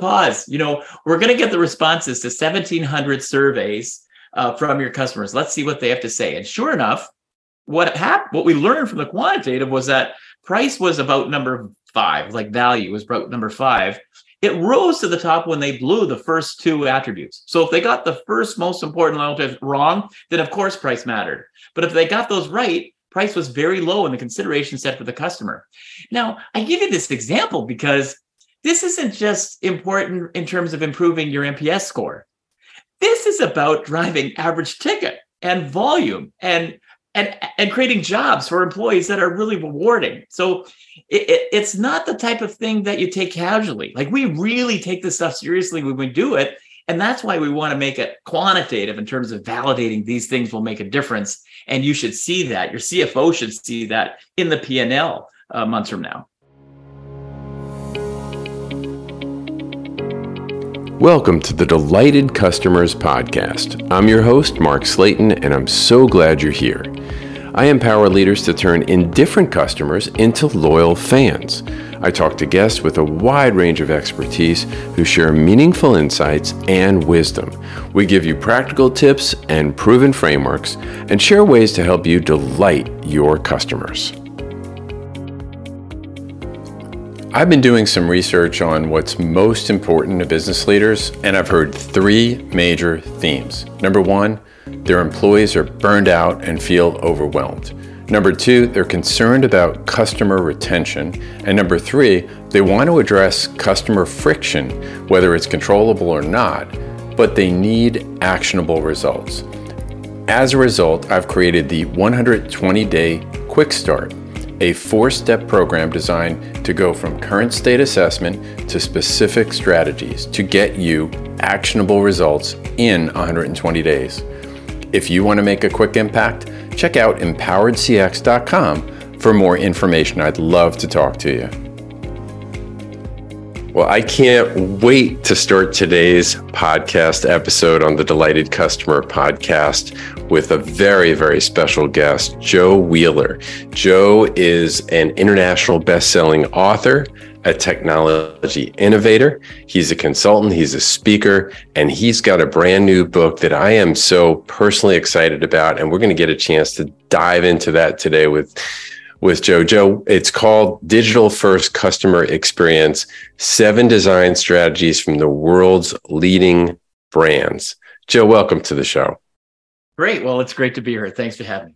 pause. You know, we're going to get the responses to 1,700 surveys uh, from your customers. Let's see what they have to say. And sure enough, what happened, what we learned from the quantitative was that price was about number five, like value was about number five. It rose to the top when they blew the first two attributes. So if they got the first most important relative wrong, then of course price mattered. But if they got those right, price was very low in the consideration set for the customer. Now, I give you this example because this isn't just important in terms of improving your NPS score. This is about driving average ticket and volume and and and creating jobs for employees that are really rewarding. So it, it, it's not the type of thing that you take casually. Like we really take this stuff seriously when we do it, and that's why we want to make it quantitative in terms of validating these things will make a difference. And you should see that. Your CFO should see that in the P and L uh, months from now. Welcome to the Delighted Customers Podcast. I'm your host, Mark Slayton, and I'm so glad you're here. I empower leaders to turn indifferent customers into loyal fans. I talk to guests with a wide range of expertise who share meaningful insights and wisdom. We give you practical tips and proven frameworks and share ways to help you delight your customers. I've been doing some research on what's most important to business leaders, and I've heard three major themes. Number one, their employees are burned out and feel overwhelmed. Number two, they're concerned about customer retention. And number three, they want to address customer friction, whether it's controllable or not, but they need actionable results. As a result, I've created the 120 day quick start a four step program designed to go from current state assessment to specific strategies to get you actionable results in 120 days. If you want to make a quick impact, check out empoweredcx.com for more information. I'd love to talk to you. Well, I can't wait to start today's podcast episode on the Delighted Customer podcast with a very, very special guest, Joe Wheeler. Joe is an international best-selling author, a technology innovator. He's a consultant, he's a speaker, and he's got a brand new book that I am so personally excited about. And we're going to get a chance to dive into that today with with Joe. Joe, it's called Digital First Customer Experience Seven Design Strategies from the World's Leading Brands. Joe, welcome to the show. Great. Well, it's great to be here. Thanks for having me.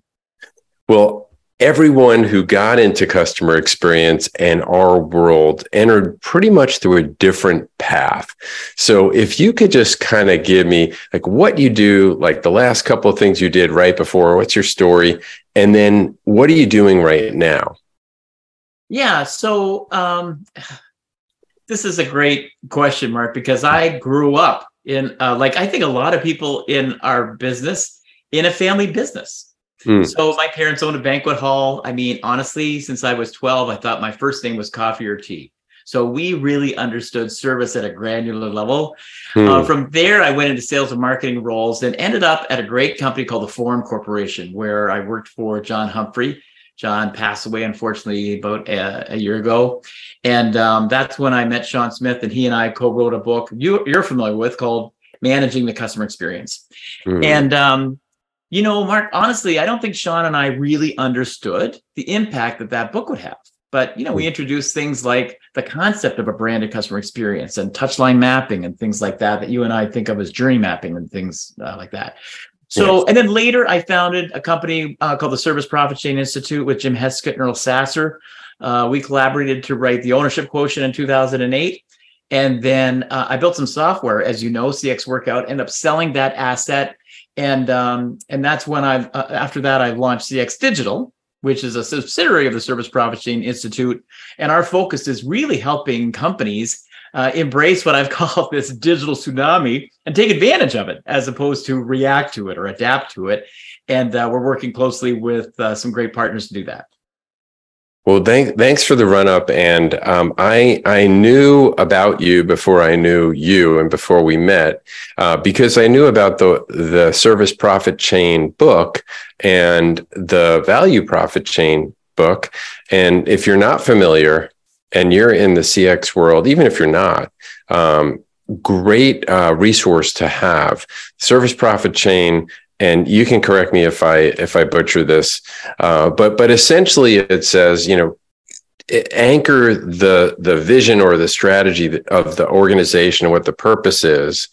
Well, everyone who got into customer experience and our world entered pretty much through a different path. So if you could just kind of give me like what you do, like the last couple of things you did right before, what's your story? And then what are you doing right now? Yeah. So um, this is a great question, Mark, because I grew up in, uh, like, I think a lot of people in our business, in a family business. Mm. So my parents owned a banquet hall. I mean, honestly, since I was 12, I thought my first thing was coffee or tea. So we really understood service at a granular level. Mm. Uh, from there, I went into sales and marketing roles and ended up at a great company called the Forum Corporation, where I worked for John Humphrey. John passed away, unfortunately, about a, a year ago. And um, that's when I met Sean Smith, and he and I co wrote a book you, are familiar with called Managing the Customer Experience. Mm. And um, you know, Mark, honestly, I don't think Sean and I really understood the impact that that book would have. But, you know, we introduced things like the concept of a branded customer experience and touchline mapping and things like that, that you and I think of as journey mapping and things uh, like that. So, yes. and then later I founded a company uh, called the Service Profit Chain Institute with Jim Heskett and Earl Sasser. Uh, we collaborated to write the ownership quotient in 2008. And then uh, I built some software, as you know, CX Workout, ended up selling that asset and um, and that's when I uh, after that I launched CX Digital, which is a subsidiary of the Service Profit Chain Institute, and our focus is really helping companies uh, embrace what I've called this digital tsunami and take advantage of it, as opposed to react to it or adapt to it. And uh, we're working closely with uh, some great partners to do that. Well, thank, thanks for the run up. And um, I I knew about you before I knew you and before we met uh, because I knew about the the service profit chain book and the value profit chain book. And if you're not familiar, and you're in the CX world, even if you're not, um, great uh, resource to have. Service profit chain, and you can correct me if I if I butcher this, uh, but but essentially it says you know anchor the the vision or the strategy of the organization and what the purpose is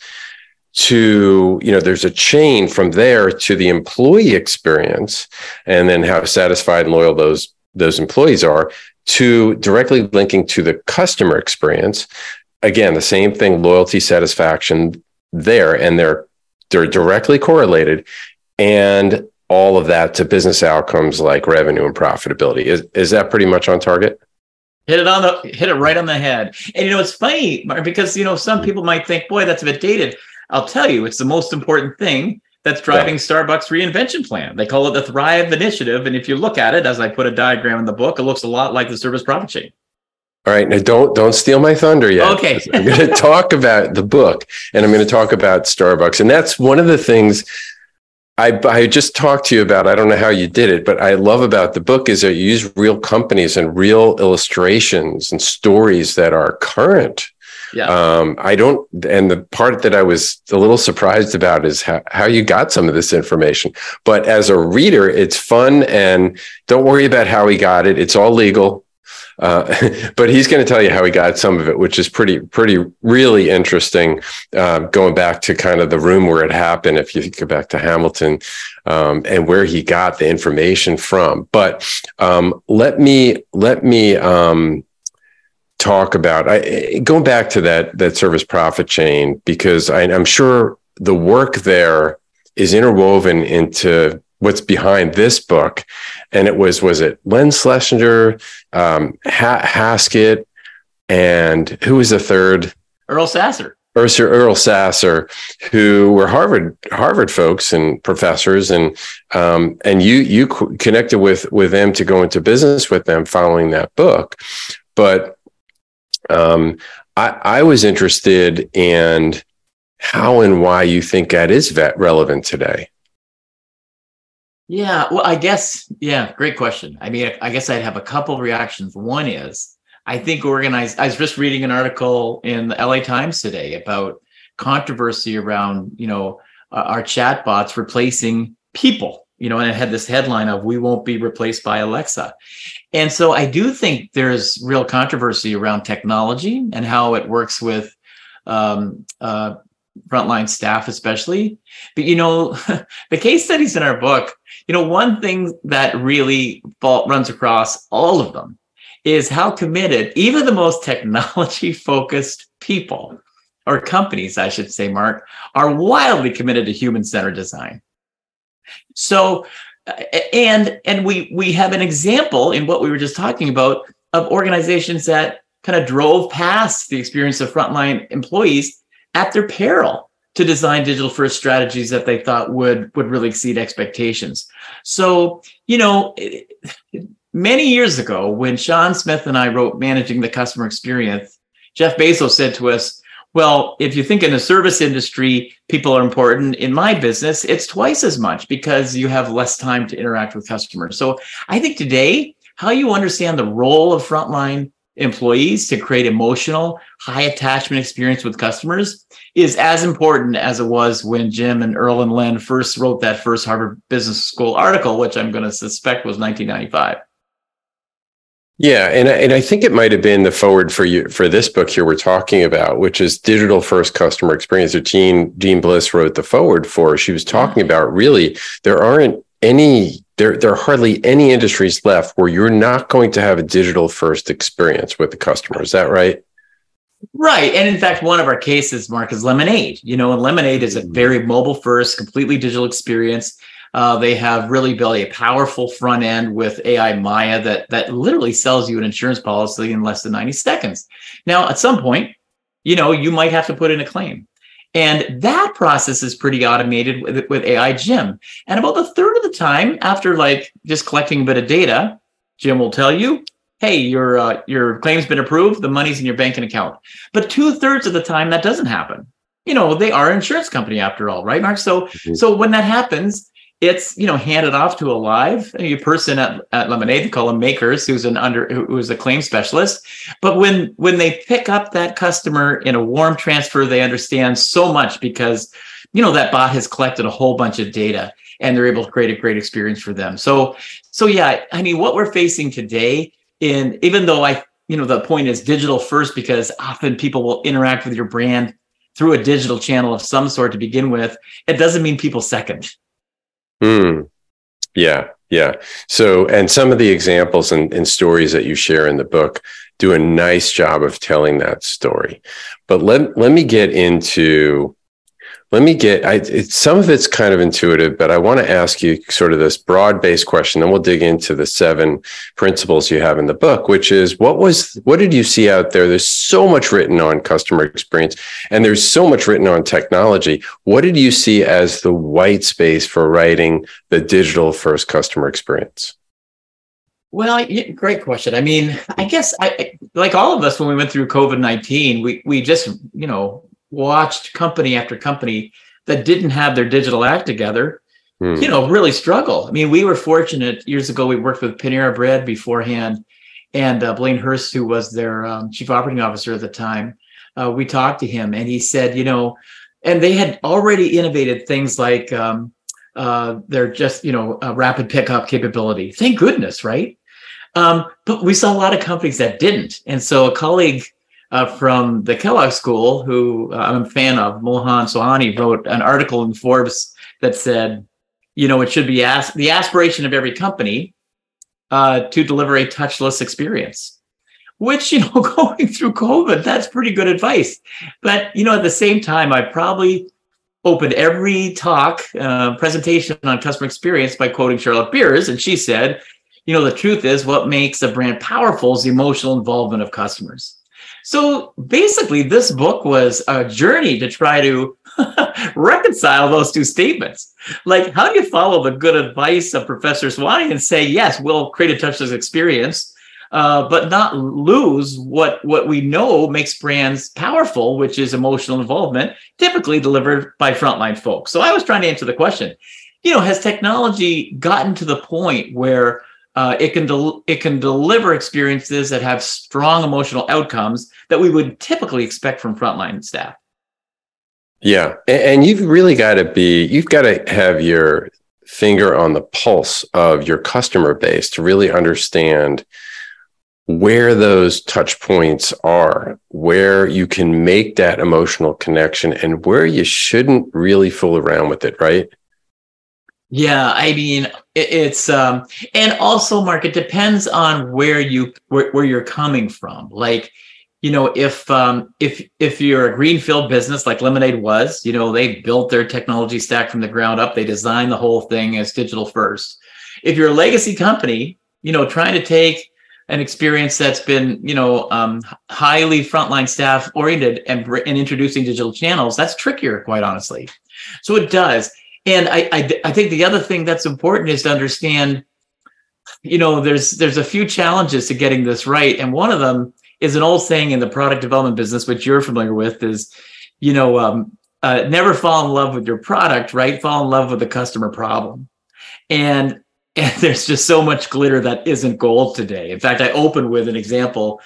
to you know there's a chain from there to the employee experience and then how satisfied and loyal those those employees are to directly linking to the customer experience. Again the same thing loyalty satisfaction there and they're they're directly correlated and all of that to business outcomes like revenue and profitability is is that pretty much on target hit it on the hit it right on the head and you know it's funny because you know some people might think boy that's a bit dated i'll tell you it's the most important thing that's driving yeah. Starbucks reinvention plan. They call it the Thrive Initiative. And if you look at it, as I put a diagram in the book, it looks a lot like the service profit chain. All right, now don't don't steal my thunder yet. Okay, I'm going to talk about the book, and I'm going to talk about Starbucks, and that's one of the things I, I just talked to you about. I don't know how you did it, but I love about the book is that you use real companies and real illustrations and stories that are current yeah. Um, I don't, and the part that I was a little surprised about is how, how you got some of this information. But as a reader, it's fun and don't worry about how he got it. It's all legal. Uh, but he's going to tell you how he got some of it, which is pretty, pretty, really interesting. Uh, going back to kind of the room where it happened, if you go back to Hamilton um, and where he got the information from. But um, let me, let me, um, talk about I, going back to that that service profit chain because I, am sure the work there is interwoven into what's behind this book. And it was was it len schlesinger um, ha- Heskett and who was the third? Earl sasser. Earl, Earl Sasser, who were Harvard Harvard folks and professors, and um, and you you connected with with them to go into business with them following that book, but um, I, I was interested in how and why you think that is relevant today. Yeah, well, I guess, yeah, great question. I mean, I guess I'd have a couple reactions. One is, I think organized, I was just reading an article in the LA Times today about controversy around, you know, our chatbots replacing people, you know, and it had this headline of "We won't be replaced by Alexa," And so I do think there's real controversy around technology and how it works with um, uh, frontline staff, especially. But you know, the case studies in our book, you know, one thing that really runs across all of them is how committed even the most technology focused people or companies, I should say, Mark, are wildly committed to human centered design. So uh, and and we we have an example in what we were just talking about of organizations that kind of drove past the experience of frontline employees at their peril to design digital first strategies that they thought would would really exceed expectations so you know many years ago when sean smith and i wrote managing the customer experience jeff bezos said to us well, if you think in the service industry, people are important. In my business, it's twice as much because you have less time to interact with customers. So I think today, how you understand the role of frontline employees to create emotional, high attachment experience with customers is as important as it was when Jim and Earl and Len first wrote that first Harvard Business School article, which I'm going to suspect was 1995. Yeah, and I, and I think it might have been the forward for you for this book here we're talking about, which is digital first customer experience. That Jeanne Jeanne Bliss wrote the forward for. She was talking mm-hmm. about really there aren't any there there are hardly any industries left where you're not going to have a digital first experience with the customer. Is that right? Right. And in fact, one of our cases, Mark, is Lemonade. You know, and Lemonade is a mm-hmm. very mobile first, completely digital experience. Uh, they have really built a powerful front end with AI Maya that that literally sells you an insurance policy in less than 90 seconds. Now, at some point, you know, you might have to put in a claim. And that process is pretty automated with, with AI Jim. And about a third of the time, after like just collecting a bit of data, Jim will tell you, hey, your uh, your claim's been approved, the money's in your banking account. But two thirds of the time, that doesn't happen. You know, they are an insurance company after all, right, Mark? So, mm-hmm. so when that happens, it's you know handed off to a live a person at, at lemonade they call them makers who's an under who's a claim specialist. But when when they pick up that customer in a warm transfer they understand so much because you know that bot has collected a whole bunch of data and they're able to create a great experience for them. So so yeah i mean what we're facing today in even though i you know the point is digital first because often people will interact with your brand through a digital channel of some sort to begin with it doesn't mean people second Hmm. Yeah, yeah. So, and some of the examples and, and, stories that you share in the book do a nice job of telling that story. But let let me get into let me get I, it, some of it's kind of intuitive but i want to ask you sort of this broad based question then we'll dig into the seven principles you have in the book which is what was what did you see out there? There's so much written on customer experience and there's so much written on technology. What did you see as the white space for writing the digital first customer experience? Well, great question. I mean, I guess I like all of us when we went through COVID nineteen, we we just you know watched company after company that didn't have their digital act together, mm. you know, really struggle. I mean, we were fortunate years ago. We worked with Panera Bread beforehand, and uh, Blaine Hurst, who was their um, chief operating officer at the time, uh, we talked to him, and he said, you know, and they had already innovated things like um, uh, their just you know rapid pickup capability. Thank goodness, right? Um, but we saw a lot of companies that didn't, and so a colleague uh, from the Kellogg School, who uh, I'm a fan of, Mohan Sawhney, wrote an article in Forbes that said, you know, it should be as- the aspiration of every company uh, to deliver a touchless experience. Which, you know, going through COVID, that's pretty good advice. But, you know, at the same time, I probably opened every talk uh, presentation on customer experience by quoting Charlotte Beers. And she said, you know, the truth is what makes a brand powerful is the emotional involvement of customers. So basically, this book was a journey to try to reconcile those two statements. Like, how do you follow the good advice of Professor Sawhney and say, yes, we'll create a touchless experience, uh, but not lose what, what we know makes brands powerful, which is emotional involvement, typically delivered by frontline folks. So I was trying to answer the question, you know, has technology gotten to the point where uh, it can del- it can deliver experiences that have strong emotional outcomes that we would typically expect from frontline staff. Yeah, and you've really got to be you've got to have your finger on the pulse of your customer base to really understand where those touch points are, where you can make that emotional connection, and where you shouldn't really fool around with it, right? Yeah, I mean it's um and also Mark it depends on where you where, where you're coming from. Like, you know, if um if if you're a greenfield business like Lemonade was, you know, they built their technology stack from the ground up. They designed the whole thing as digital first. If you're a legacy company, you know, trying to take an experience that's been, you know, um, highly frontline staff oriented and, and introducing digital channels, that's trickier, quite honestly. So it does. And I, I, I think the other thing that's important is to understand, you know, there's there's a few challenges to getting this right, and one of them is an old saying in the product development business, which you're familiar with, is, you know, um, uh, never fall in love with your product, right? Fall in love with the customer problem, and and there's just so much glitter that isn't gold today. In fact, I opened with an example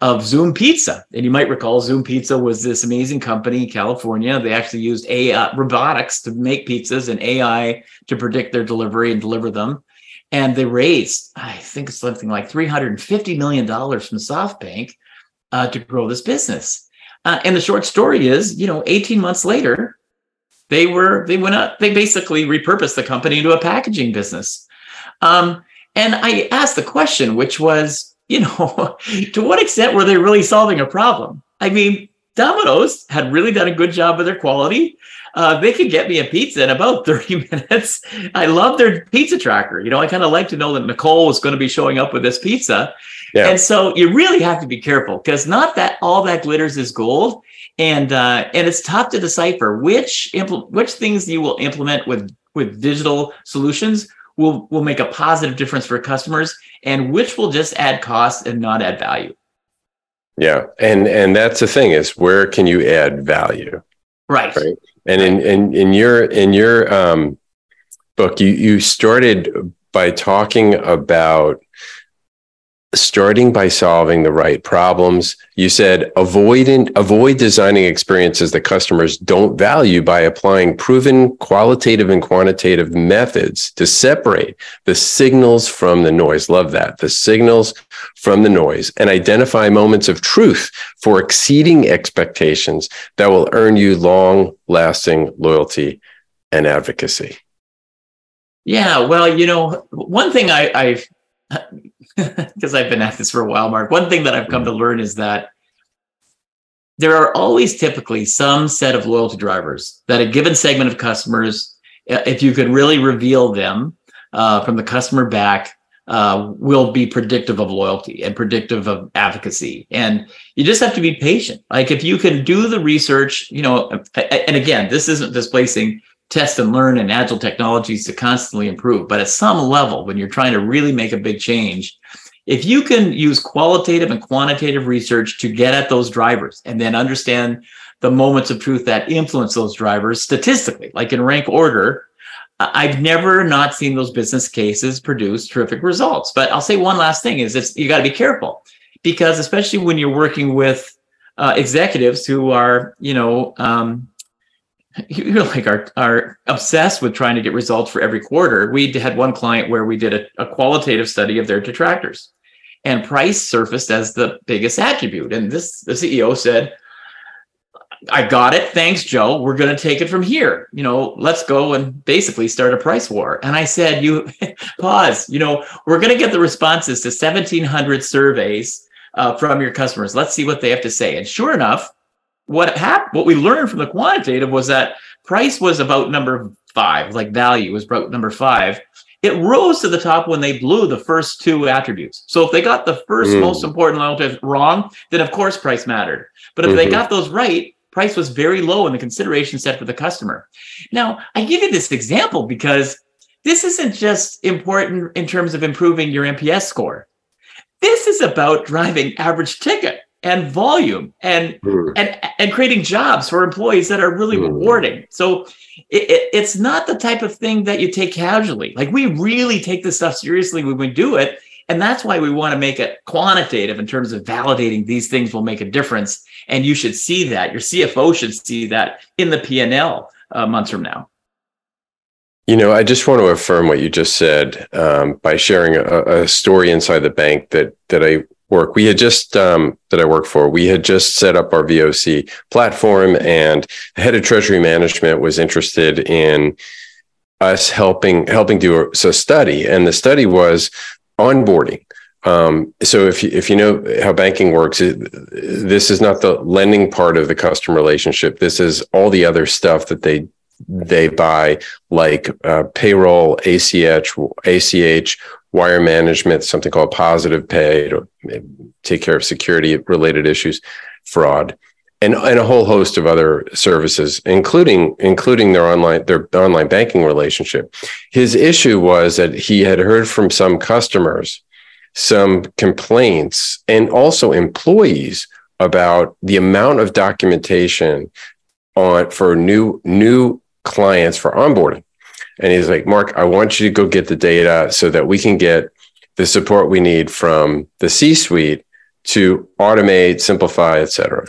of Zume Pizza. And you might recall Zume Pizza was this amazing company in California. They actually used AI robotics to make pizzas and AI to predict their delivery and deliver them. And they raised, I think something like $350 million from SoftBank uh, to grow this business. Uh, and the short story is, you know, 18 months later, they were, they went up, they basically repurposed the company into a packaging business. Um, and I asked the question, which was, you know, to what extent were they really solving a problem? I mean, Domino's had really done a good job with their quality. Uh, they could get me a pizza in about 30 minutes. I love their pizza tracker. You know, I kind of like to know that Nicole was going to be showing up with this pizza. Yeah. And so you really have to be careful because not that all that glitters is gold. And uh, and it's tough to decipher which impl- which things you will implement with with digital solutions will will make a positive difference for customers and which will just add cost and not add value. Yeah. And and that's the thing is where can you add value? Right, right? and in, in in your in your um book, you you started by talking about starting by solving the right problems. You said avoid avoid designing experiences that customers don't value by applying proven qualitative and quantitative methods to separate the signals from the noise. Love that. The signals from the noise and identify moments of truth for exceeding expectations that will earn you long lasting loyalty and advocacy. Yeah, well, you know, one thing I, I've because I've been at this for a while, Mark. One thing that I've come to learn is that there are always typically some set of loyalty drivers that a given segment of customers, if you could really reveal them uh, from the customer back, uh, will be predictive of loyalty and predictive of advocacy. And you just have to be patient. Like if you can do the research, you know, and again, this isn't displacing test and learn and agile technologies to constantly improve. But at some level, when you're trying to really make a big change, if you can use qualitative and quantitative research to get at those drivers and then understand the moments of truth that influence those drivers statistically, like in rank order, I've never not seen those business cases produce terrific results. But I'll say one last thing is it's, you got to be careful because especially when you're working with uh, executives who are, you know, um, you're like are, are obsessed with trying to get results for every quarter. We had one client where we did a, a qualitative study of their detractors and price surfaced as the biggest attribute. And this, the CEO said, I got it. Thanks, Joe. We're going to take it from here. You know, let's go and basically start a price war. And I said, you pause, you know, we're going to get the responses to 1700 surveys uh, from your customers. Let's see what they have to say. And sure enough, what happened, what we learned from the quantitative was that price was about number five, like value was about number five. It rose to the top when they blew the first two attributes. So if they got the first mm. most important loyalty wrong, then of course price mattered. But if mm-hmm. they got those right, price was very low in the consideration set for the customer. Now, I give you this example because this isn't just important in terms of improving your NPS score. This is about driving average ticket and volume and mm. and and creating jobs for employees that are really mm. rewarding so it, it, it's not the type of thing that you take casually like we really take this stuff seriously when we do it and that's why we want to make it quantitative in terms of validating these things will make a difference and you should see that your cfo should see that in the p&l uh, months from now you know, I just want to affirm what you just said um, by sharing a, a, story inside the bank that that I work. We had just um, that I work for. We had just set up our VOC platform, and the head of treasury management was interested in us helping helping do a, a study, and the study was onboarding. Um, so if you, if you know how banking works, it, this is not the lending part of the customer relationship. This is all the other stuff that they they buy, like uh, payroll, ACH, ACH, wire management, something called positive pay to take care of security related issues, fraud, and, and a whole host of other services, including including their online their online banking relationship. His issue was that he had heard from some customers some complaints and also employees about the amount of documentation on for new new clients for onboarding and he's like, Mark, I want you to go get the data so that we can get the support we need from the C suite to automate, simplify, et cetera.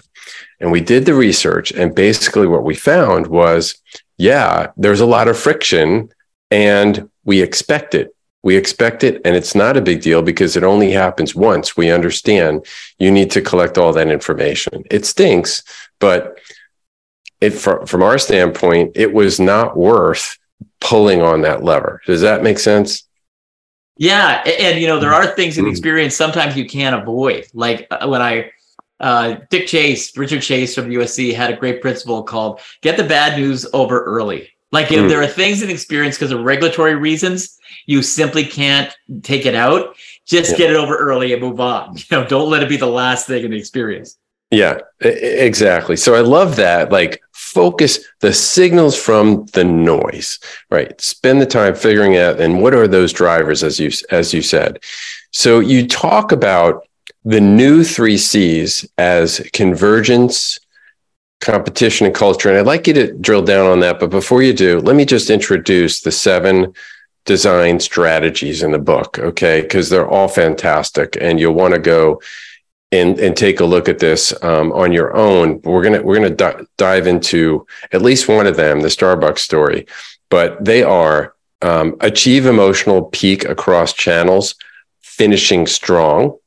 And we did the research. And basically, what we found was yeah, there's a lot of friction and we expect it. We expect it, and it's not a big deal because it only happens once. We understand you need to collect all that information. It stinks, but it, from, from our standpoint, it was not worth pulling on that lever. Does that make sense? Yeah, and, you know there are things in mm-hmm. experience sometimes you can't avoid. Like uh, when I uh, Dick Chase, Richard Chase from USC had a great principle called "Get the bad news over early." Like if mm. there are things in experience because of regulatory reasons, you simply can't take it out. Just yeah. get it over early and move on. You know, don't let it be the last thing in the experience. Yeah, exactly. So I love that. Like focus the signals from the noise right spend the time figuring out and what are those drivers as you as you said so you talk about the new three c's as convergence competition and culture. And I'd like you to drill down on that. But before you do, let me just introduce the seven design strategies in the book, okay? Because they're all fantastic, and you'll want to go and and take a look at this um, on your own. We're gonna we're gonna di- dive into at least one of them, the Starbucks story, but they are um, achieve emotional peak across channels, finishing strong.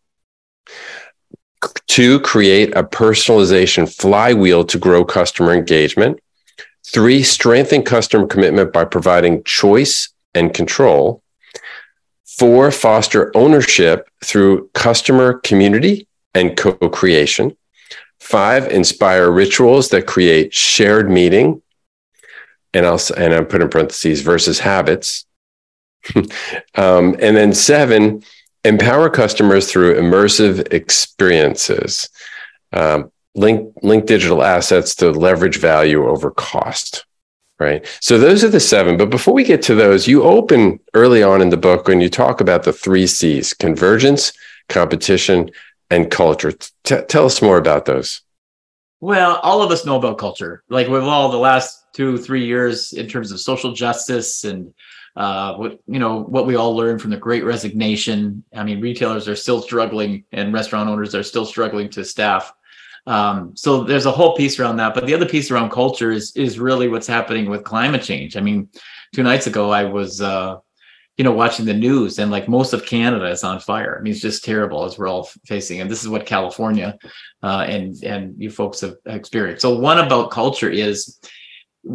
Two, create a personalization flywheel to grow customer engagement. Three, strengthen customer commitment by providing choice and control. Four, foster ownership through customer community and co creation. Five, inspire rituals that create shared meaning. And I'll and I put in parentheses versus habits. um, and then seven, empower customers through immersive experiences. Um, link link digital assets to leverage value over cost right so those are the seven but before we get to those you open early on in the book when you talk about the three c's convergence competition and culture. T- tell us more about those. Well, all of us know about culture. Like we've all the last two, three years in terms of social justice and uh, what you know what we all learned from the Great Resignation. I mean, retailers are still struggling, and restaurant owners are still struggling to staff. Um, so there's a whole piece around that. But the other piece around culture is is really what's happening with climate change. I mean, two nights ago I was uh, you know, watching the news and like most of Canada is on fire. I mean, it's just terrible as we're all facing. And this is what California uh, and and you folks have experienced. So one about culture is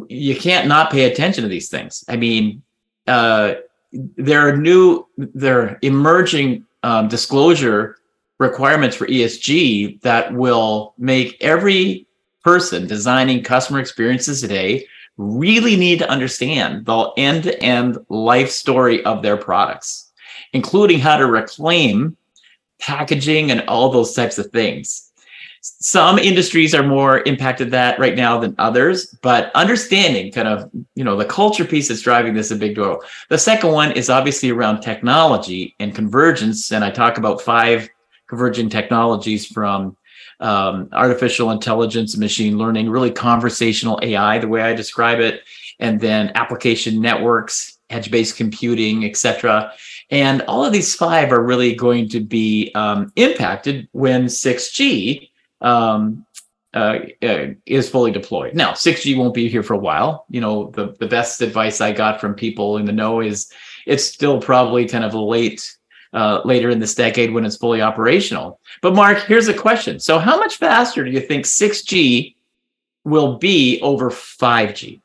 you can't not pay attention to these things. I mean, uh, there are new, there are emerging um, disclosure requirements for ESG that will make every person designing customer experiences today really need to understand the end to end life story of their products, including how to reclaim packaging and all those types of things. Some industries are more impacted that right now than others, but understanding kind of, you know, the culture piece is driving this a big deal. The second one is obviously around technology and convergence. And I talk about five converging technologies from um, artificial intelligence, machine learning, really conversational AI, the way I describe it, and then application networks, edge-based computing, et cetera. And all of these five are really going to be um, impacted when 6G um, uh, uh, is fully deployed. Now, 6G won't be here for a while. You know, the, the best advice I got from people in the know is it's still probably kind of late uh, later in this decade when it's fully operational. But Mark, here's a question. So how much faster do you think 6G will be over 5G?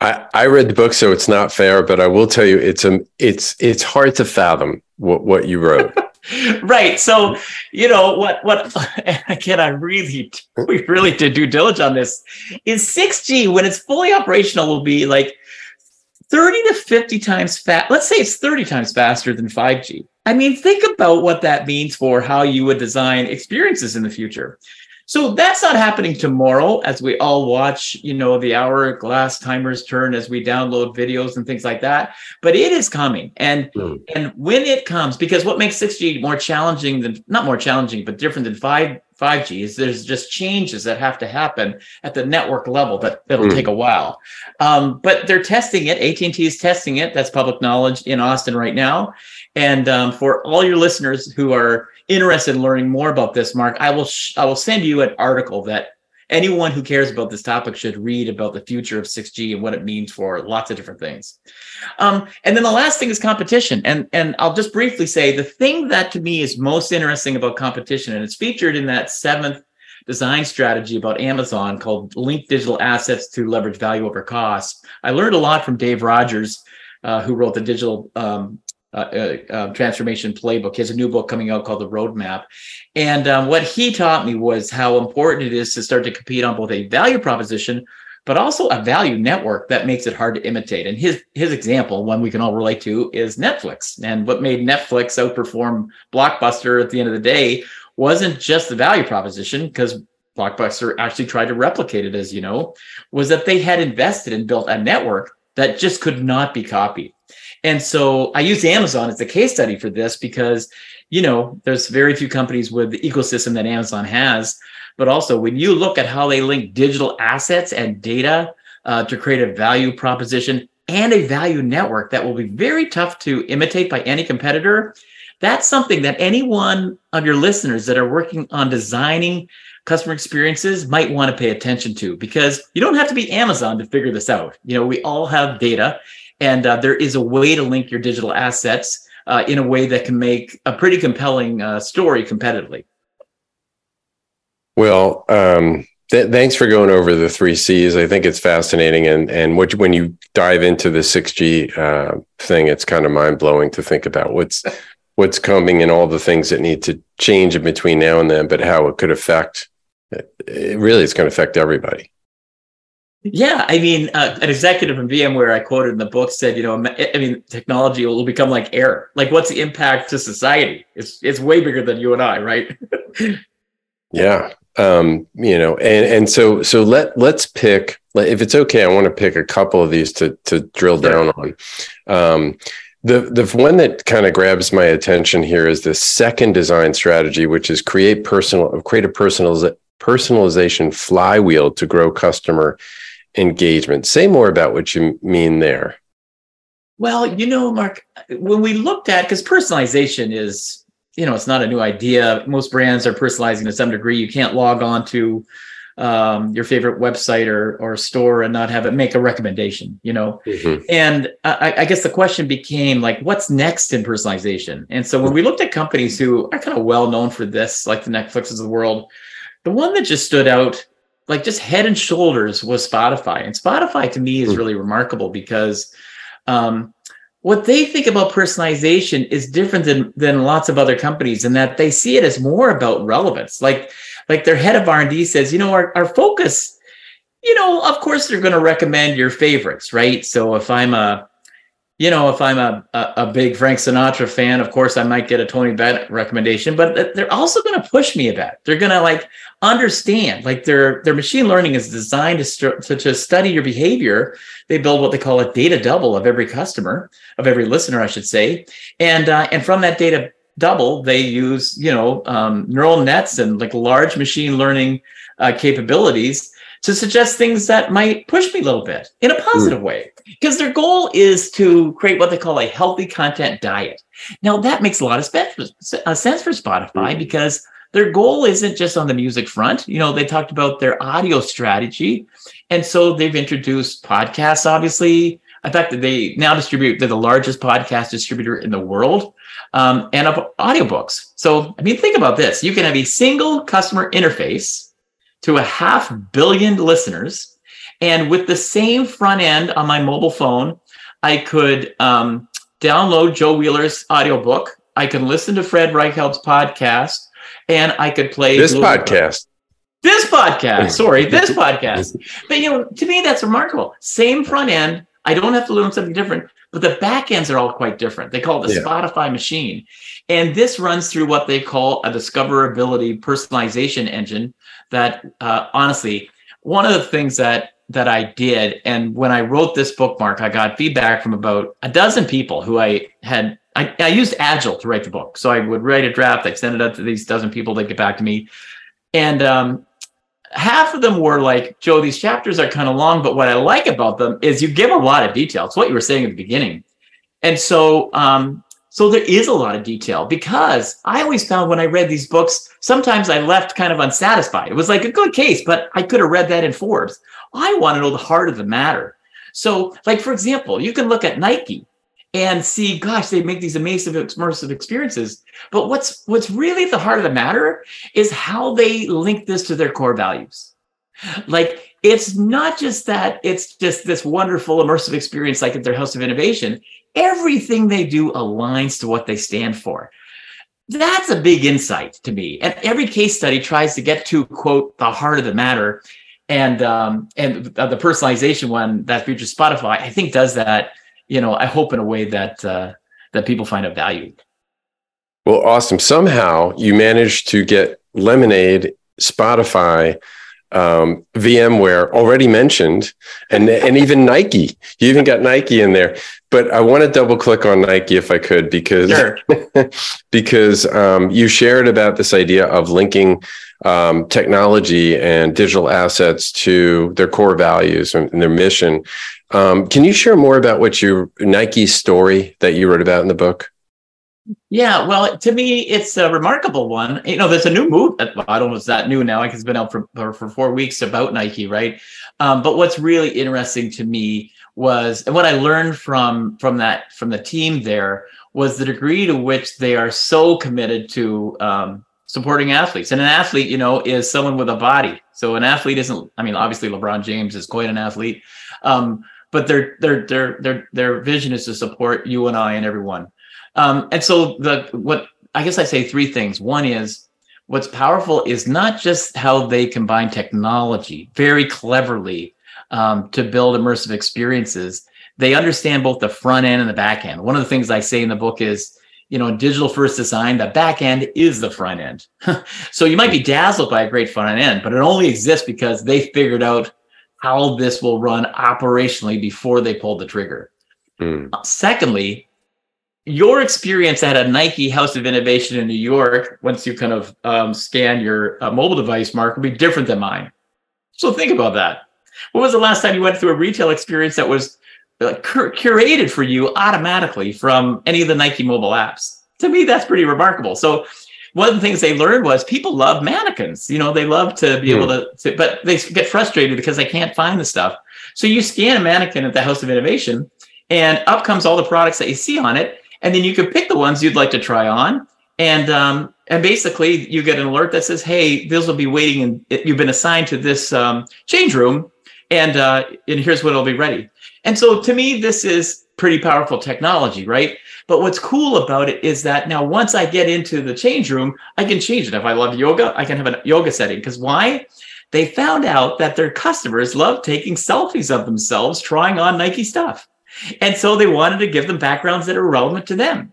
I, I read the book, so it's not fair, but I will tell you it's a, it's it's hard to fathom what, what you wrote. right. So, you know, what what again, I really we really did due diligence on this. Is 6G when it's fully operational will be like 30 to 50 times fast. Let's say it's 30 times faster than 5G. I mean, think about what that means for how you would design experiences in the future. So that's not happening tomorrow as we all watch, you know, the hourglass timers turn as we download videos and things like that. But it is coming. And mm. and when it comes, because what makes 6G more challenging than not more challenging, but different than 5 5G is there's just changes that have to happen at the network level that that'll mm. take a while. Um, but they're testing it. AT&T is testing it. That's public knowledge in Austin right now. And um, for all your listeners who are interested in learning more about this, Mark, I will sh- I will send you an article that anyone who cares about this topic should read about the future of 6G and what it means for lots of different things. Um, and then the last thing is competition. And, and I'll just briefly say the thing that to me is most interesting about competition, and it's featured in that seventh design strategy about Amazon called Link Digital Assets to Leverage Value Over Cost. I learned a lot from Dave Rogers, uh, who wrote the digital um, uh, uh, uh, transformation playbook. He has a new book coming out called The Roadmap. And um, what he taught me was how important it is to start to compete on both a value proposition, but also a value network that makes it hard to imitate. And his his example, one we can all relate to, is Netflix. And what made Netflix outperform Blockbuster at the end of the day wasn't just the value proposition, because Blockbuster actually tried to replicate it, as you know, was that they had invested and built a network that just could not be copied. And so I use Amazon as a case study for this because, you know, there's very few companies with the ecosystem that Amazon has. but also when you look at how they link digital assets and data uh, to create a value proposition and a value network that will be very tough to imitate by any competitor. That's something that any one of your listeners that are working on designing customer experiences might want to pay attention to because you don't have to be Amazon to figure this out. You know, we all have data, and uh, there is a way to link your digital assets uh, in a way that can make a pretty compelling uh, story competitively. Well, um, th- thanks for going over the three C's. I think it's fascinating, and and what, when you dive into the six G uh, thing, it's kind of mind blowing to think about what's what's coming and all the things that need to change in between now and then, but how it could affect it really it's going to affect everybody. Yeah, I mean, uh, an executive from VMware I quoted in the book said, you know, I mean, technology will become like air. Like, what's the impact to society? It's it's way bigger than you and I, right? yeah, um, you know, and and so so let let's pick. If it's okay, I want to pick a couple of these to to drill down on. Um, the the one that kind of grabs my attention here is the second design strategy, which is create personal create a personal personalization flywheel to grow customer engagement. Say more about what you mean there. Well, you know, Mark, when we looked at because personalization is, you know, it's not a new idea. Most brands are personalizing to some degree. You can't log on to um, your favorite website or or store and not have it make a recommendation, you know. Mm-hmm. And I, I, guess the question became like, what's next in personalization? And so when we looked at companies who are kind of well known for this, like the Netflixes of the world, the one that just stood out, like just head and shoulders, was Spotify. And Spotify to me is hmm. really remarkable because um, what they think about personalization is different than than lots of other companies in that they see it as more about relevance. Like like their head of R&D says, you know, our, our focus, you know, of course they're going to recommend your favorites, right? So if I'm a you know, if I'm a, a, a, big Frank Sinatra fan, of course I might get a Tony Bennett recommendation, but they're also going to push me a bit. They're going to like understand, like their their machine learning is designed to, to, to study your behavior. They build what they call a data double of every customer, of every listener, I should say, and uh, and from that data double, they use you know um, neural nets and like large machine learning uh, capabilities to suggest things that might push me a little bit in a positive mm. way. Because their goal is to create what they call a healthy content diet. Now, that makes a lot of uh, sense for Spotify mm. because their goal isn't just on the music front. You know, they talked about their audio strategy. And so they've introduced podcasts, obviously. In fact, they now distribute, they're the largest podcast distributor in the world um, and of audiobooks. So, I mean, think about this you can have a single customer interface to a half billion listeners. And with the same front end on my mobile phone, I could um, download Joe Wheeler's audiobook. I can listen to Fred Reichheld's podcast, and I could play this podcast. This podcast, sorry, this podcast. But you know, to me, that's remarkable. Same front end. I don't have to learn something different, but the back ends are all quite different. They call it the yeah. Spotify machine. And this runs through what they call a discoverability personalization engine that uh, honestly, one of the things that that I did, and when I wrote this bookmark, I got feedback from about a dozen people who I had. I, I used Agile to write the book, so I would write a draft, I'd send it out to these dozen people, they'd get back to me, and um, half of them were like, "Joe, these chapters are kind of long, but what I like about them is you give a lot of detail. It's what you were saying at the beginning." And so um, so there is a lot of detail because I always found when I read these books, sometimes I left kind of unsatisfied. It was like a good case, but I could have read that in Forbes. I want to know the heart of the matter. So, like for example, you can look at Nike and see, gosh, they make these amazing immersive experiences. But what's what's really the heart of the matter is how they link this to their core values. Like it's not just that it's just this wonderful immersive experience like at their house of innovation everything they do aligns to what they stand for. That's a big insight to me. And every case study tries to get to quote the heart of the matter. And um, and the personalization one that features Spotify, I think does that. You know, I hope in a way that uh, that people find it valued. Well, awesome. Somehow you managed to get Lemonade, Spotify, um, VMware already mentioned, and and even Nike. You even got Nike in there. But I want to double click on Nike if I could because sure. because um, you shared about this idea of linking um, technology and digital assets to their core values and, and their mission. Um, can you share more about what your Nike story that you wrote about in the book? Yeah, well, to me, it's a remarkable one. You know, there's a new move. I don't know if it's that new now. It's been out for, for four weeks about Nike, right? Um, but what's really interesting to me was, and what I learned from from that from the team there was the degree to which they are so committed to um, supporting athletes. And an athlete, you know, is someone with a body. So an athlete isn't. I mean, obviously, LeBron James is quite an athlete, um, but their their their their their vision is to support you and I and everyone. Um, and so the what I guess I say three things. One is what's powerful is not just how they combine technology very cleverly um, to build immersive experiences. They understand both the front end and the back end. One of the things I say in the book is, you know, digital first design, the back end is the front end. so you might be dazzled by a great front end, but it only exists because they figured out how this will run operationally before they pulled the trigger. Mm. secondly, your experience at a Nike House of Innovation in New York, once you kind of um, scan your uh, mobile device, Mark, will be different than mine. So think about that. When was the last time you went through a retail experience that was uh, cur- curated for you automatically from any of the Nike mobile apps? To me, that's pretty remarkable. So one of the things they learned was people love mannequins. You know, they love to be mm. able to, to, but they get frustrated because they can't find the stuff. So you scan a mannequin at the House of Innovation, and up comes all the products that you see on it and then you can pick the ones you'd like to try on. And um, and basically you get an alert that says hey those will be waiting and you've been assigned to this um, change room. And uh, and here's when it'll be ready. And so to me this is pretty powerful technology right? But what's cool about it is that now once i get into the change room i can change it. If i love yoga i can have a yoga setting. Because why? They found out that their customers love taking selfies of themselves trying on nike stuff and so they wanted to give them backgrounds that are relevant to them.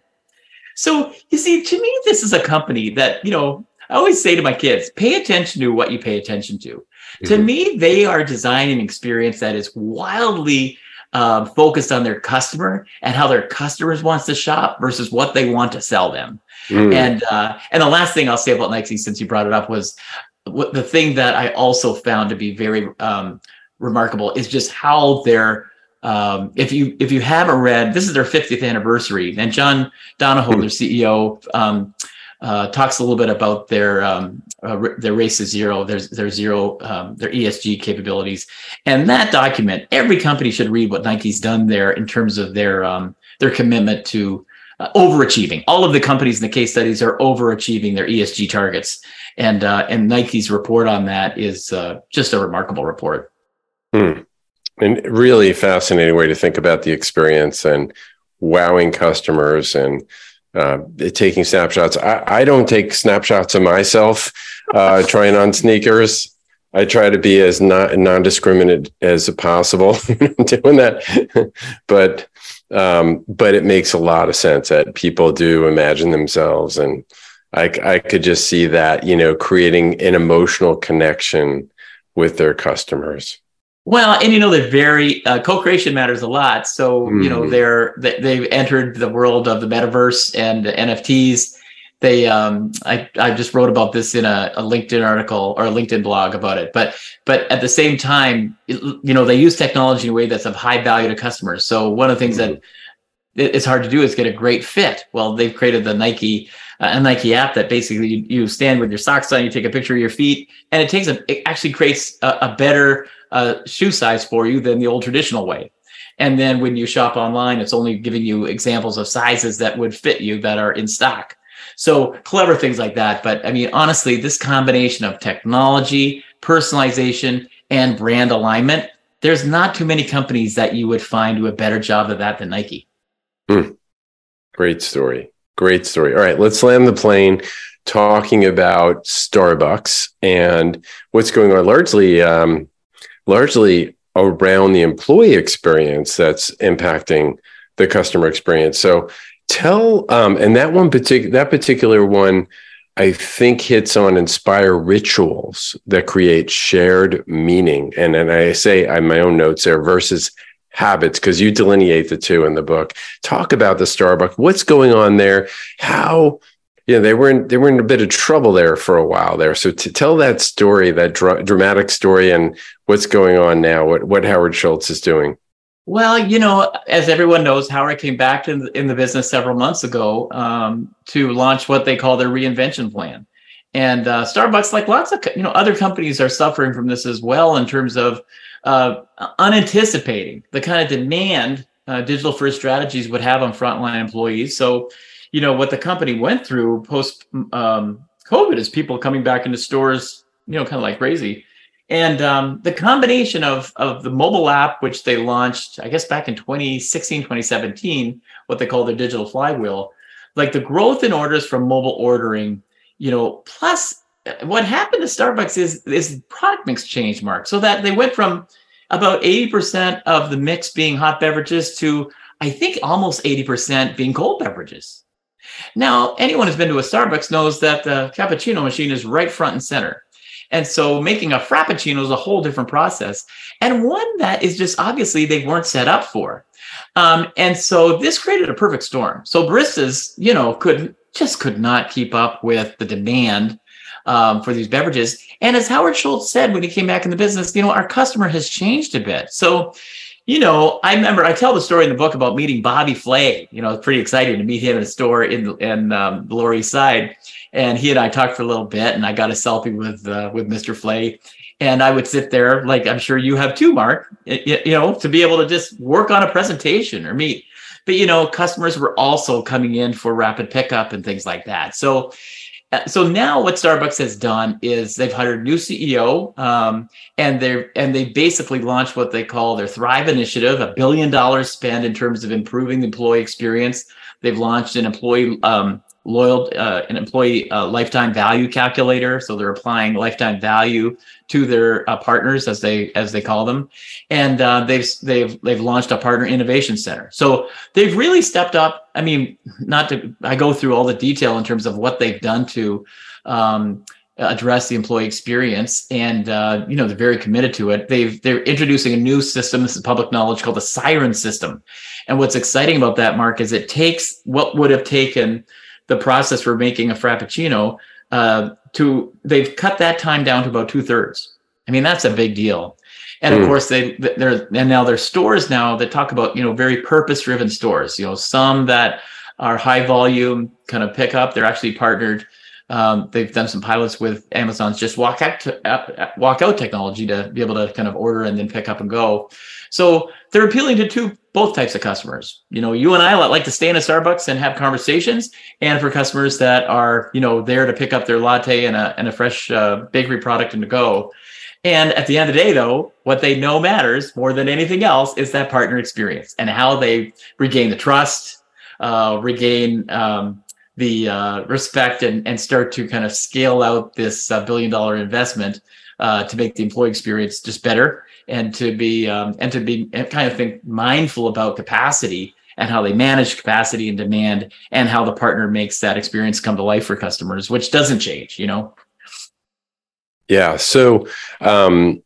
So you see, to me, this is a company that, you know, I always say to my kids, pay attention to what you pay attention to. Mm-hmm. To me, they are designing an experience that is wildly um, focused on their customer and how their customers wants to shop versus what they want to sell them. Mm. And uh, and the last thing I'll say about Nike, since you brought it up, was what the thing that I also found to be very um, remarkable is just how they're um, if you if you haven't read, this is their 50th anniversary, and John Donahoe, their CEO, um, uh, talks a little bit about their um, uh, their race to zero, their their zero, um, their ESG capabilities, and that document. Every company should read what Nike's done there in terms of their um, their commitment to uh, overachieving. All of the companies in the case studies are overachieving their ESG targets, and uh, and Nike's report on that is uh, just a remarkable report. Hmm and really fascinating way to think about the experience and wowing customers and uh, taking snapshots. I, I, don't take snapshots of myself uh, trying on sneakers. I try to be as not non-discriminate as possible doing that, but um, but it makes a lot of sense that people do imagine themselves, and I, I could just see that you know creating an emotional connection with their customers. Well, and you know they're very uh, co-creation matters a lot. So mm. you know mm-hmm. they're they, they've entered the world of the metaverse and the NFTs. They um, I I just wrote about this in a, a, LinkedIn article or a LinkedIn blog about it. But but at the same time, you know they use technology in a way that's of high value to customers. So one of the things mm. that it's hard to do is get a great fit. Well, they've created the Nike uh, a Nike app that basically you, you, stand with your socks on, you take a picture of your feet, and it takes a it actually creates a, a better uh, shoe size for you than the old traditional way. And then when you shop online, it's only giving you examples of sizes that would fit you that are in stock. So clever things like that. But I mean, honestly, this combination of technology, personalization, and brand alignment, there's not too many companies that you would find do a better job of that than Nike. Mm. Great story. Great story. All right, let's land the plane talking about Starbucks and what's going on. Largely, um, largely around the employee experience that's impacting the customer experience. So tell, um, and that one particular, that particular one, I think hits on inspire rituals that create shared meaning. And and I say I my own notes there versus habits because you delineate the two in the book. Talk about the Starbucks. What's going on there? How yeah, they were in they were in a bit of trouble there for a while there. So to tell that story, that dra- dramatic story, and what's going on now, what what Howard Schultz is doing. Well, you know, as everyone knows, Howard came back in the, in the business several months ago um, to launch what they call their reinvention plan. And uh, Starbucks, like lots of you know other companies, are suffering from this as well in terms of uh, unanticipating the kind of demand uh, digital first strategies would have on frontline employees. So, you know, what the company went through post um, COVID is people coming back into stores, you know, kind of like crazy. And um, the combination of, of the mobile app, which they launched, I guess, back in 2016, 2017, what they call their digital flywheel, like the growth in orders from mobile ordering you know, plus uh, what happened to Starbucks is is product mix change, Mark. So that they went from about 80% of the mix being hot beverages to I think almost 80% being cold beverages. Now, anyone who's been to a Starbucks knows that the cappuccino machine is right front and center. And so making a frappuccino is a whole different process and one that is just obviously they weren't set up for. Um, and so this created a perfect storm. So baristas, you know, could just could not keep up with the demand um, for these beverages. And as Howard Schultz said when he came back in the business, you know, our customer has changed a bit. So, you know, I remember I tell the story in the book about meeting Bobby Flay. You know, it's pretty exciting to meet him in a store in in um, the Lower East Side, and he and I talked for a little bit, and I got a selfie with uh, with Mr. Flay. And I would sit there, like I'm sure you have too, Mark. You know, to be able to just work on a presentation or meet but you know customers were also coming in for rapid pickup and things like that so so now what starbucks has done is they've hired a new ceo um, and they're and they basically launched what they call their thrive initiative a billion dollars spent in terms of improving the employee experience. They've launched an employee um, loyal uh, an employee uh, lifetime value calculator. So they're applying lifetime value to their uh, partners as they as they call them. And uh, they've they've they've launched a partner innovation center. So they've really stepped up. I mean not to i go through all the detail in terms of what they've done to um, address the employee experience. And uh, you know they're very committed to it. They've they're introducing a new system. This is public knowledge called the siren system. And what's exciting about that mark is it takes what would have taken the process for making a frappuccino uh, to they've cut that time down to about two thirds. I mean, that's a big deal. And of mm. course, they they're and now there's stores now that talk about you know very purpose driven stores. You know, some that are high volume kind of pickup. They're actually partnered. Um, they've done some pilots with Amazon's just walk out to, walk out technology to be able to kind of order and then pick up and go. So they're appealing to two both types of customers. You know, you and I like to stay in a Starbucks and have conversations, and for customers that are you know there to pick up their latte and a and a fresh uh, bakery product and to go. And at the end of the day, though, what they know matters more than anything else is that partner experience and how they regain the trust, uh, regain um, the uh, respect, and, and start to kind of scale out this uh, billion dollar investment uh, to make the employee experience just better and to be um, and to be kind of think mindful about capacity and how they manage capacity and demand and how the partner makes that experience come to life for customers which doesn't change you know? Yeah so um,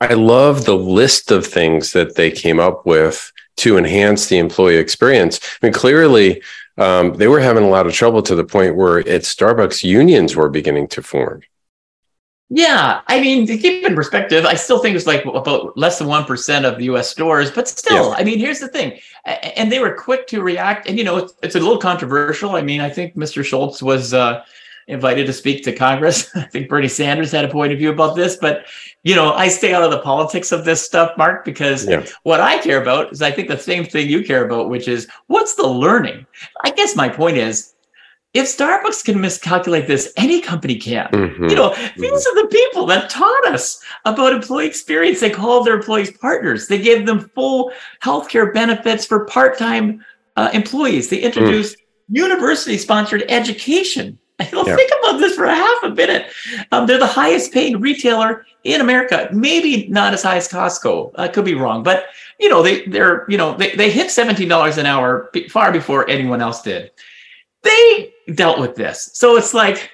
i love the list of things that they came up with to enhance the employee experience. I mean clearly um, they were having a lot of trouble to the point where at starbucks unions were beginning to form yeah, I mean, to keep in perspective, I still think it's like about less than one percent of the U.S. stores, but still, yeah. I mean, here's the thing, and they were quick to react. And you know, it's, it's a little controversial. I mean, I think Mr. Schultz was uh, invited to speak to Congress. I think Bernie Sanders had a point of view about this, but you know, I stay out of the politics of this stuff, Mark, because yeah. what I care about is I think the same thing you care about, which is what's the learning. I guess my point is if Starbucks can miscalculate this, any company can. Mm-hmm. You know, mm-hmm. these are the people that taught us about employee experience. They called their employees partners. They gave them full healthcare benefits for part-time uh, employees. They introduced mm. university-sponsored education. I'll yeah. think about this for a half a minute. Um, they're the highest paid retailer in America. Maybe not as high as Costco. I could be wrong, but you know they they're you know they, they hit seventeen dollars an hour far before anyone else did they dealt with this. So it's like,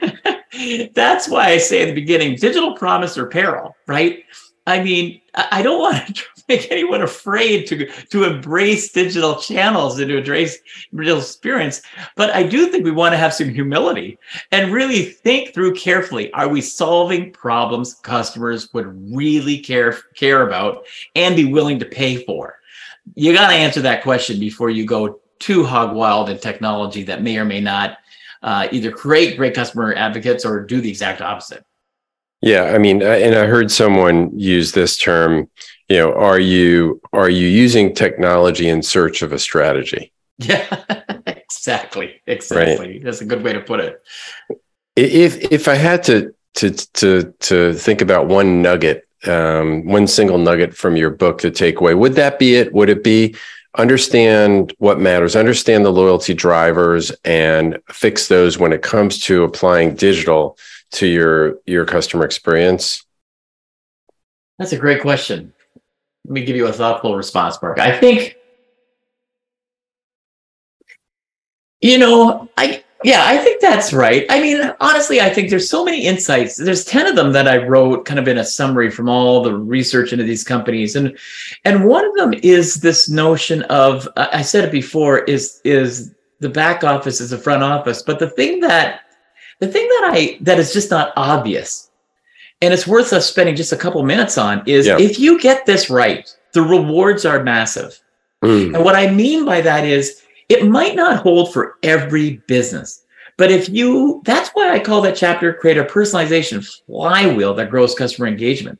that's why I say in the beginning, digital promise or peril, right? I mean, I don't want to make anyone afraid to to embrace digital channels and to embrace digital experience. But I do think we want to have some humility and really think through carefully: Are we solving problems customers would really care care about and be willing to pay for? You got to answer that question before you go too hog wild in technology that may or may not uh, either create great customer advocates or do the exact opposite. Yeah, I mean, and I heard someone use this term. You know, are you are you using technology in search of a strategy? Yeah, exactly, exactly. Right. That's a good way to put it. If if I had to to to to think about one nugget, um, one single nugget from your book to take away, would that be it? Would it be understand what matters, understand the loyalty drivers, and fix those when it comes to applying digital to your your customer experience? That's a great question. Let me give you a thoughtful response, Mark. I think, you know, I yeah, I think that's right. I mean, honestly, I think there's so many insights. There's 10 of them that I wrote kind of in a summary from all the research into these companies. And and one of them is this notion of I said it before is is the back office is the front office, but the thing that the thing that I that is just not obvious, and it's worth us spending just a couple minutes on, is yeah. if you get this right, the rewards are massive. Mm. And what I mean by that is it might not hold for every business. But if you, that's why I call that chapter create a personalization flywheel that grows customer engagement.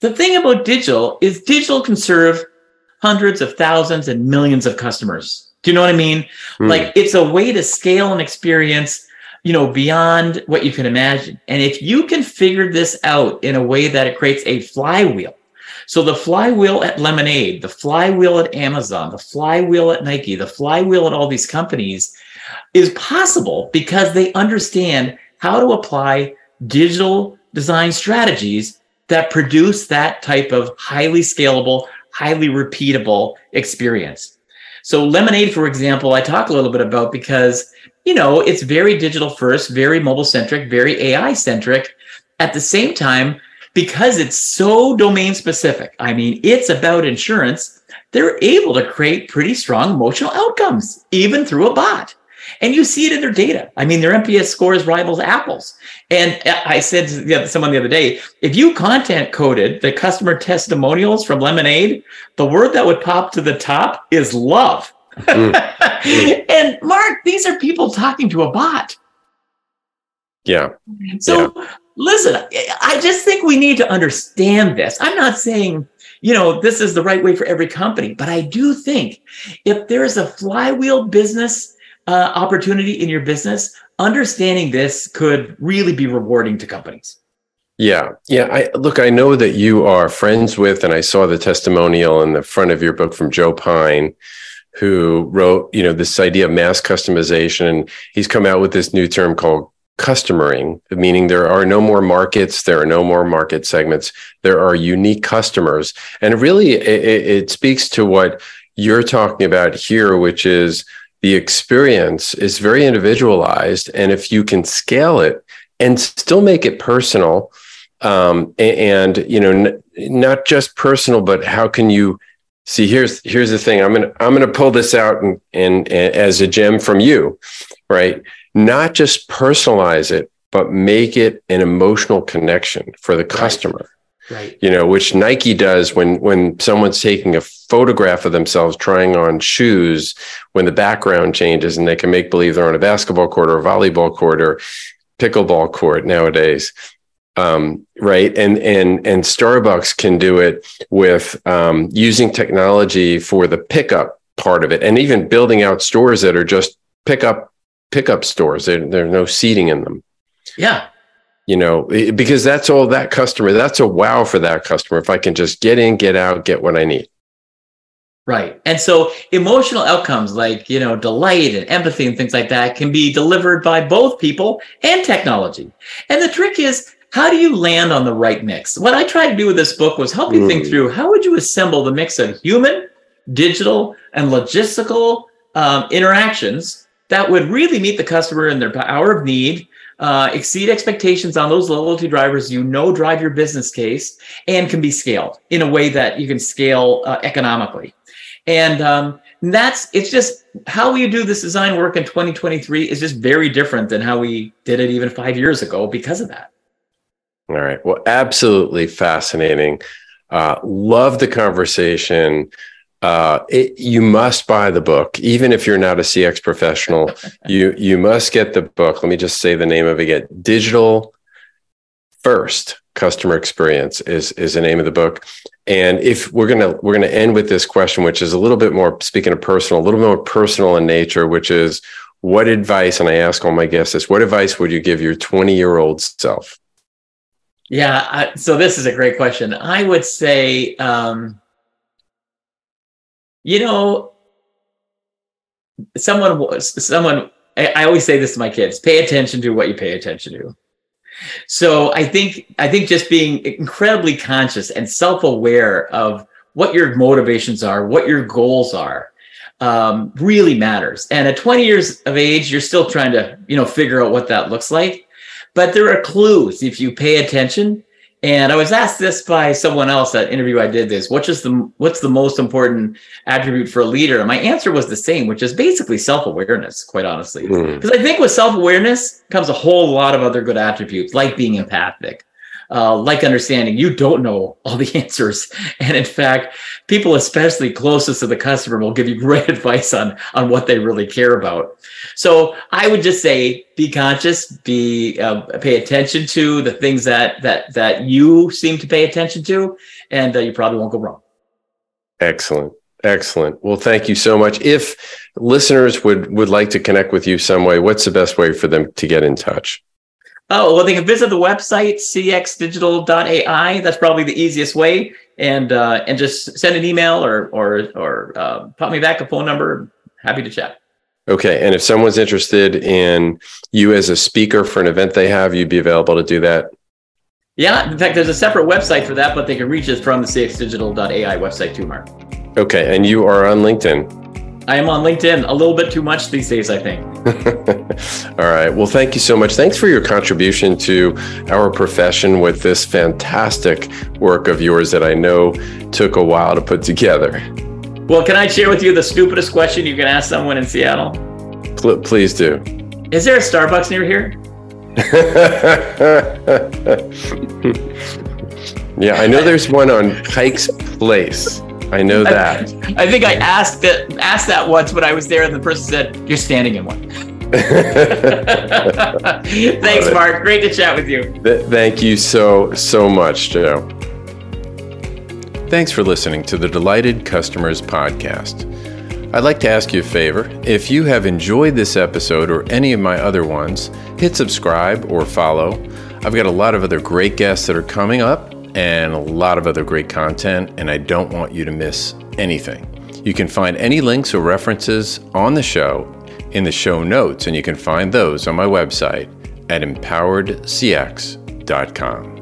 The thing about digital is digital can serve hundreds of thousands and millions of customers. Do you know what I mean? Mm. Like it's a way to scale an experience you know, beyond what you can imagine. And if you can figure this out in a way that it creates a flywheel, so the flywheel at Lemonade, the flywheel at Amazon, the flywheel at Nike, the flywheel at all these companies is possible because they understand how to apply digital design strategies that produce that type of highly scalable, highly repeatable experience. So Lemonade, for example, I talk a little bit about because you know, it's very digital first, very mobile centric, very AI centric. At the same time, because it's so domain specific, I mean, it's about insurance, they're able to create pretty strong emotional outcomes, even through a bot. And you see it in their data. I mean, their NPS scores rivals Apple's. And I said to someone the other day, if you content coded the customer testimonials from Lemonade, the word that would pop to the top is love. Mm. and Mark, these are people talking to a bot. Yeah. So yeah. Listen, I just think we need to understand this. I'm not saying, you know, this is the right way for every company, but I do think if there is a flywheel business uh, opportunity in your business, understanding this could really be rewarding to companies. Yeah. Yeah. I look, I know that you are friends with, and I saw the testimonial in the front of your book from Joe Pine, who wrote, you know, this idea of mass customization. And he's come out with this new term called customering, meaning there are no more markets, there are no more market segments, there are unique customers. And really, it, it speaks to what you're talking about here, which is the experience is very individualized. And if you can scale it and still make it personal, um, and, you know, n- not just personal, but how can you see here's here's the thing i'm gonna i'm gonna pull this out and, and, and as a gem from you right not just personalize it but make it an emotional connection for the customer right. right. you know which nike does when when someone's taking a photograph of themselves trying on shoes when the background changes and they can make believe they're on a basketball court or a volleyball court or pickleball court nowadays um, right and and and starbucks can do it with um, using technology for the pickup part of it and even building out stores that are just pickup pickup stores there, there's no seating in them yeah you know because that's all that customer that's a wow for that customer if i can just get in get out get what i need Right. And so emotional outcomes like, you know, delight and empathy and things like that can be delivered by both people and technology. And the trick is how do you land on the right mix? What I tried to do with this book was help you mm. think through how would you assemble the mix of human, digital, and logistical um, interactions that would really meet the customer in their hour of need, uh, exceed expectations on those loyalty drivers you know drive your business case and can be scaled in a way that you can scale uh, economically. And um, that's it's just how we do this design work in 2023 is just very different than how we did it even five years ago because of that. All right. Well, absolutely fascinating. Uh, love the conversation. Uh, it, you must buy the book, even if you're not a CX professional. you you must get the book. Let me just say the name of it again. Digital First Customer Experience is is the name of the book. And if we're gonna we're gonna end with this question, which is a little bit more speaking of personal, a little more personal in nature, which is what advice? And I ask all my guests this: What advice would you give your 20 year old self? Yeah, I, so this is a great question. I would say, um, you know, someone someone. I, I always say this to my kids: pay attention to what you pay attention to. So I think I think just being incredibly conscious and self-aware of what your motivations are, what your goals are, um, really matters. And at 20 years of age, you're still trying to you know figure out what that looks like. But there are clues if you pay attention. And I was asked this by someone else that interview I did this, what's just the what's the most important attribute for a leader? And my answer was the same, which is basically self-awareness, quite honestly. Because mm. I think with self-awareness comes a whole lot of other good attributes, like being empathic, uh, like understanding you don't know all the answers. And in fact, people, especially closest to the customer, will give you great advice on, on what they really care about. So I would just say be conscious, be uh, pay attention to the things that that that you seem to pay attention to, and uh, you probably won't go wrong. Excellent. Excellent. Well, thank you so much. If listeners would would like to connect with you some way, what's the best way for them to get in touch? Oh, well, they can visit the website, cxdigital.ai. That's probably the easiest way. And uh, and just send an email or or or uh, pop me back a phone number. Happy to chat. Okay. And if someone's interested in you as a speaker for an event they have, you'd be available to do that. Yeah. In fact, there's a separate website for that, but they can reach us from the cxdigital.ai website too, Mark. Okay. And you are on LinkedIn. I am on LinkedIn a little bit too much these days, I think. All right. Well, thank you so much. Thanks for your contribution to our profession with this fantastic work of yours that I know took a while to put together. Well, can I share with you the stupidest question you can ask someone in Seattle? Pl- please do. Is there a Starbucks near here? yeah, I know there's one on Pike's Place. I know that. I, I think I asked that asked that once when I was there, and the person said, "You're standing in one." Thanks, Mark. Great to chat with you. Th- thank you so so much, Joe. Thanks for listening to the Delighted Customers podcast. I'd like to ask you a favor. If you have enjoyed this episode or any of my other ones, hit subscribe or follow. I've got a lot of other great guests that are coming up and a lot of other great content, and I don't want you to miss anything. You can find any links or references on the show in the show notes, and you can find those on my website at empoweredcx.com.